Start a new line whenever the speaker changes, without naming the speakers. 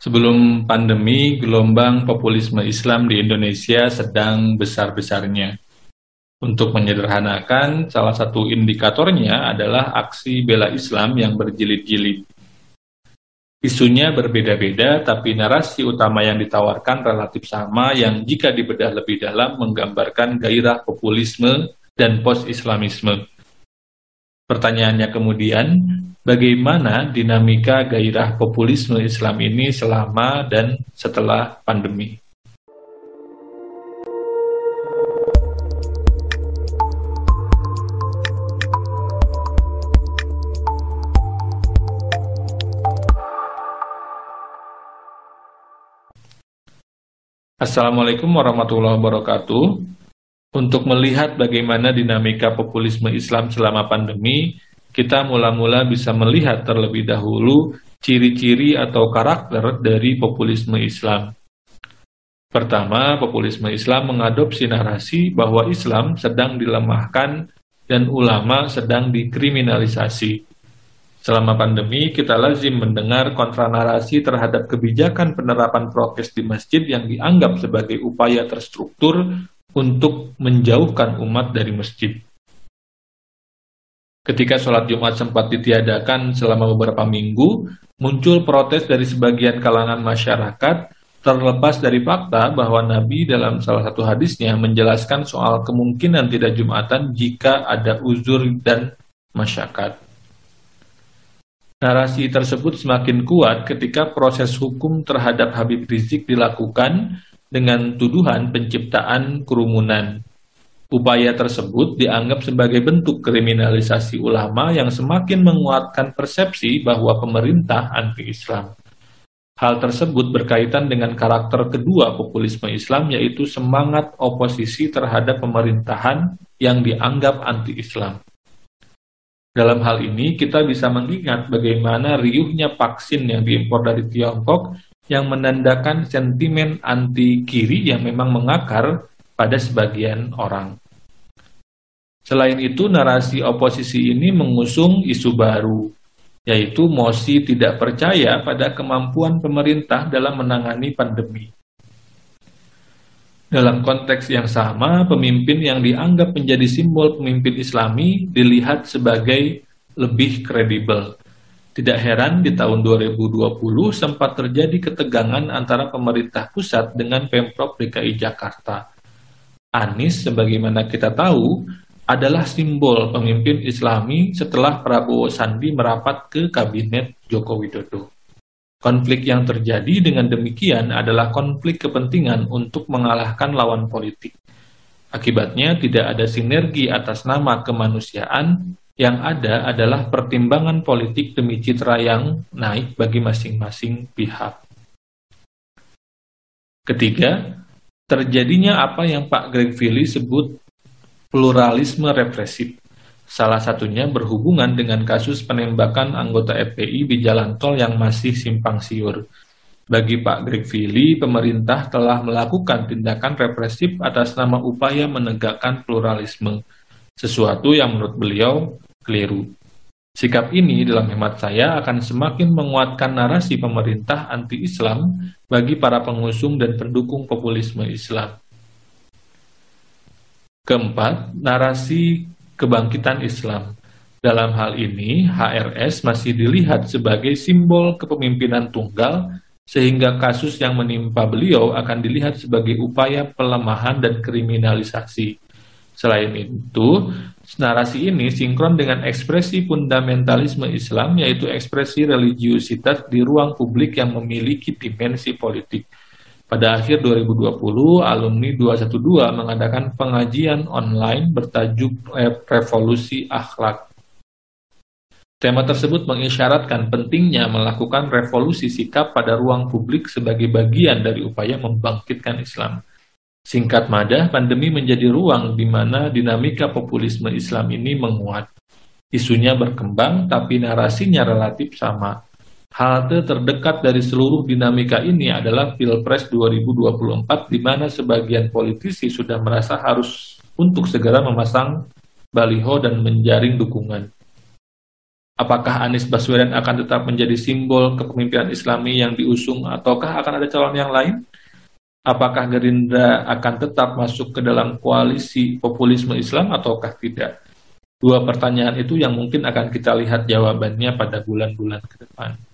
Sebelum pandemi, gelombang populisme Islam di Indonesia sedang besar-besarnya. Untuk menyederhanakan, salah satu indikatornya adalah aksi bela Islam yang berjilid-jilid. Isunya berbeda-beda, tapi narasi utama yang ditawarkan relatif sama yang jika dibedah lebih dalam menggambarkan gairah populisme dan post-Islamisme. Pertanyaannya kemudian, bagaimana dinamika gairah populisme Islam ini selama dan setelah pandemi. Assalamualaikum warahmatullahi wabarakatuh. Untuk melihat bagaimana dinamika populisme Islam selama pandemi, kita mula-mula bisa melihat terlebih dahulu ciri-ciri atau karakter dari populisme Islam. Pertama, populisme Islam mengadopsi narasi bahwa Islam sedang dilemahkan dan ulama sedang dikriminalisasi. Selama pandemi, kita lazim mendengar kontranarasi terhadap kebijakan penerapan prokes di masjid yang dianggap sebagai upaya terstruktur untuk menjauhkan umat dari masjid. Ketika sholat Jumat sempat ditiadakan selama beberapa minggu, muncul protes dari sebagian kalangan masyarakat terlepas dari fakta bahwa Nabi dalam salah satu hadisnya menjelaskan soal kemungkinan tidak Jumatan jika ada uzur dan masyarakat. Narasi tersebut semakin kuat ketika proses hukum terhadap Habib Rizik dilakukan dengan tuduhan penciptaan kerumunan. Upaya tersebut dianggap sebagai bentuk kriminalisasi ulama yang semakin menguatkan persepsi bahwa pemerintah anti-Islam. Hal tersebut berkaitan dengan karakter kedua populisme Islam yaitu semangat oposisi terhadap pemerintahan yang dianggap anti-Islam. Dalam hal ini, kita bisa mengingat bagaimana riuhnya vaksin yang diimpor dari Tiongkok yang menandakan sentimen anti-kiri yang memang mengakar pada sebagian orang. Selain itu, narasi oposisi ini mengusung isu baru, yaitu mosi tidak percaya pada kemampuan pemerintah dalam menangani pandemi. Dalam konteks yang sama, pemimpin yang dianggap menjadi simbol pemimpin Islami dilihat sebagai lebih kredibel. Tidak heran di tahun 2020 sempat terjadi ketegangan antara pemerintah pusat dengan Pemprov DKI Jakarta. Anies, sebagaimana kita tahu, adalah simbol pemimpin Islami setelah Prabowo Sandi merapat ke kabinet Joko Widodo. Konflik yang terjadi dengan demikian adalah konflik kepentingan untuk mengalahkan lawan politik. Akibatnya tidak ada sinergi atas nama kemanusiaan yang ada adalah pertimbangan politik demi citra yang naik bagi masing-masing pihak. Ketiga, terjadinya apa yang Pak Greg Philly sebut pluralisme represif. Salah satunya berhubungan dengan kasus penembakan anggota FPI di jalan tol yang masih simpang siur. Bagi Pak Greg Philly, pemerintah telah melakukan tindakan represif atas nama upaya menegakkan pluralisme, sesuatu yang menurut beliau keliru. Sikap ini dalam hemat saya akan semakin menguatkan narasi pemerintah anti-Islam bagi para pengusung dan pendukung populisme Islam. Keempat, narasi kebangkitan Islam. Dalam hal ini, HRS masih dilihat sebagai simbol kepemimpinan tunggal, sehingga kasus yang menimpa beliau akan dilihat sebagai upaya pelemahan dan kriminalisasi. Selain itu, narasi ini sinkron dengan ekspresi fundamentalisme Islam, yaitu ekspresi religiusitas di ruang publik yang memiliki dimensi politik. Pada akhir 2020, alumni 212 mengadakan pengajian online bertajuk Revolusi Akhlak. Tema tersebut mengisyaratkan pentingnya melakukan revolusi sikap pada ruang publik sebagai bagian dari upaya membangkitkan Islam. Singkat madah, pandemi menjadi ruang di mana dinamika populisme Islam ini menguat. Isunya berkembang, tapi narasinya relatif sama. Halte terdekat dari seluruh dinamika ini adalah Pilpres 2024, di mana sebagian politisi sudah merasa harus untuk segera memasang baliho dan menjaring dukungan. Apakah Anies Baswedan akan tetap menjadi simbol kepemimpinan Islami yang diusung ataukah akan ada calon yang lain? Apakah Gerindra akan tetap masuk ke dalam koalisi populisme Islam ataukah tidak? Dua pertanyaan itu yang mungkin akan kita lihat jawabannya pada bulan-bulan ke depan.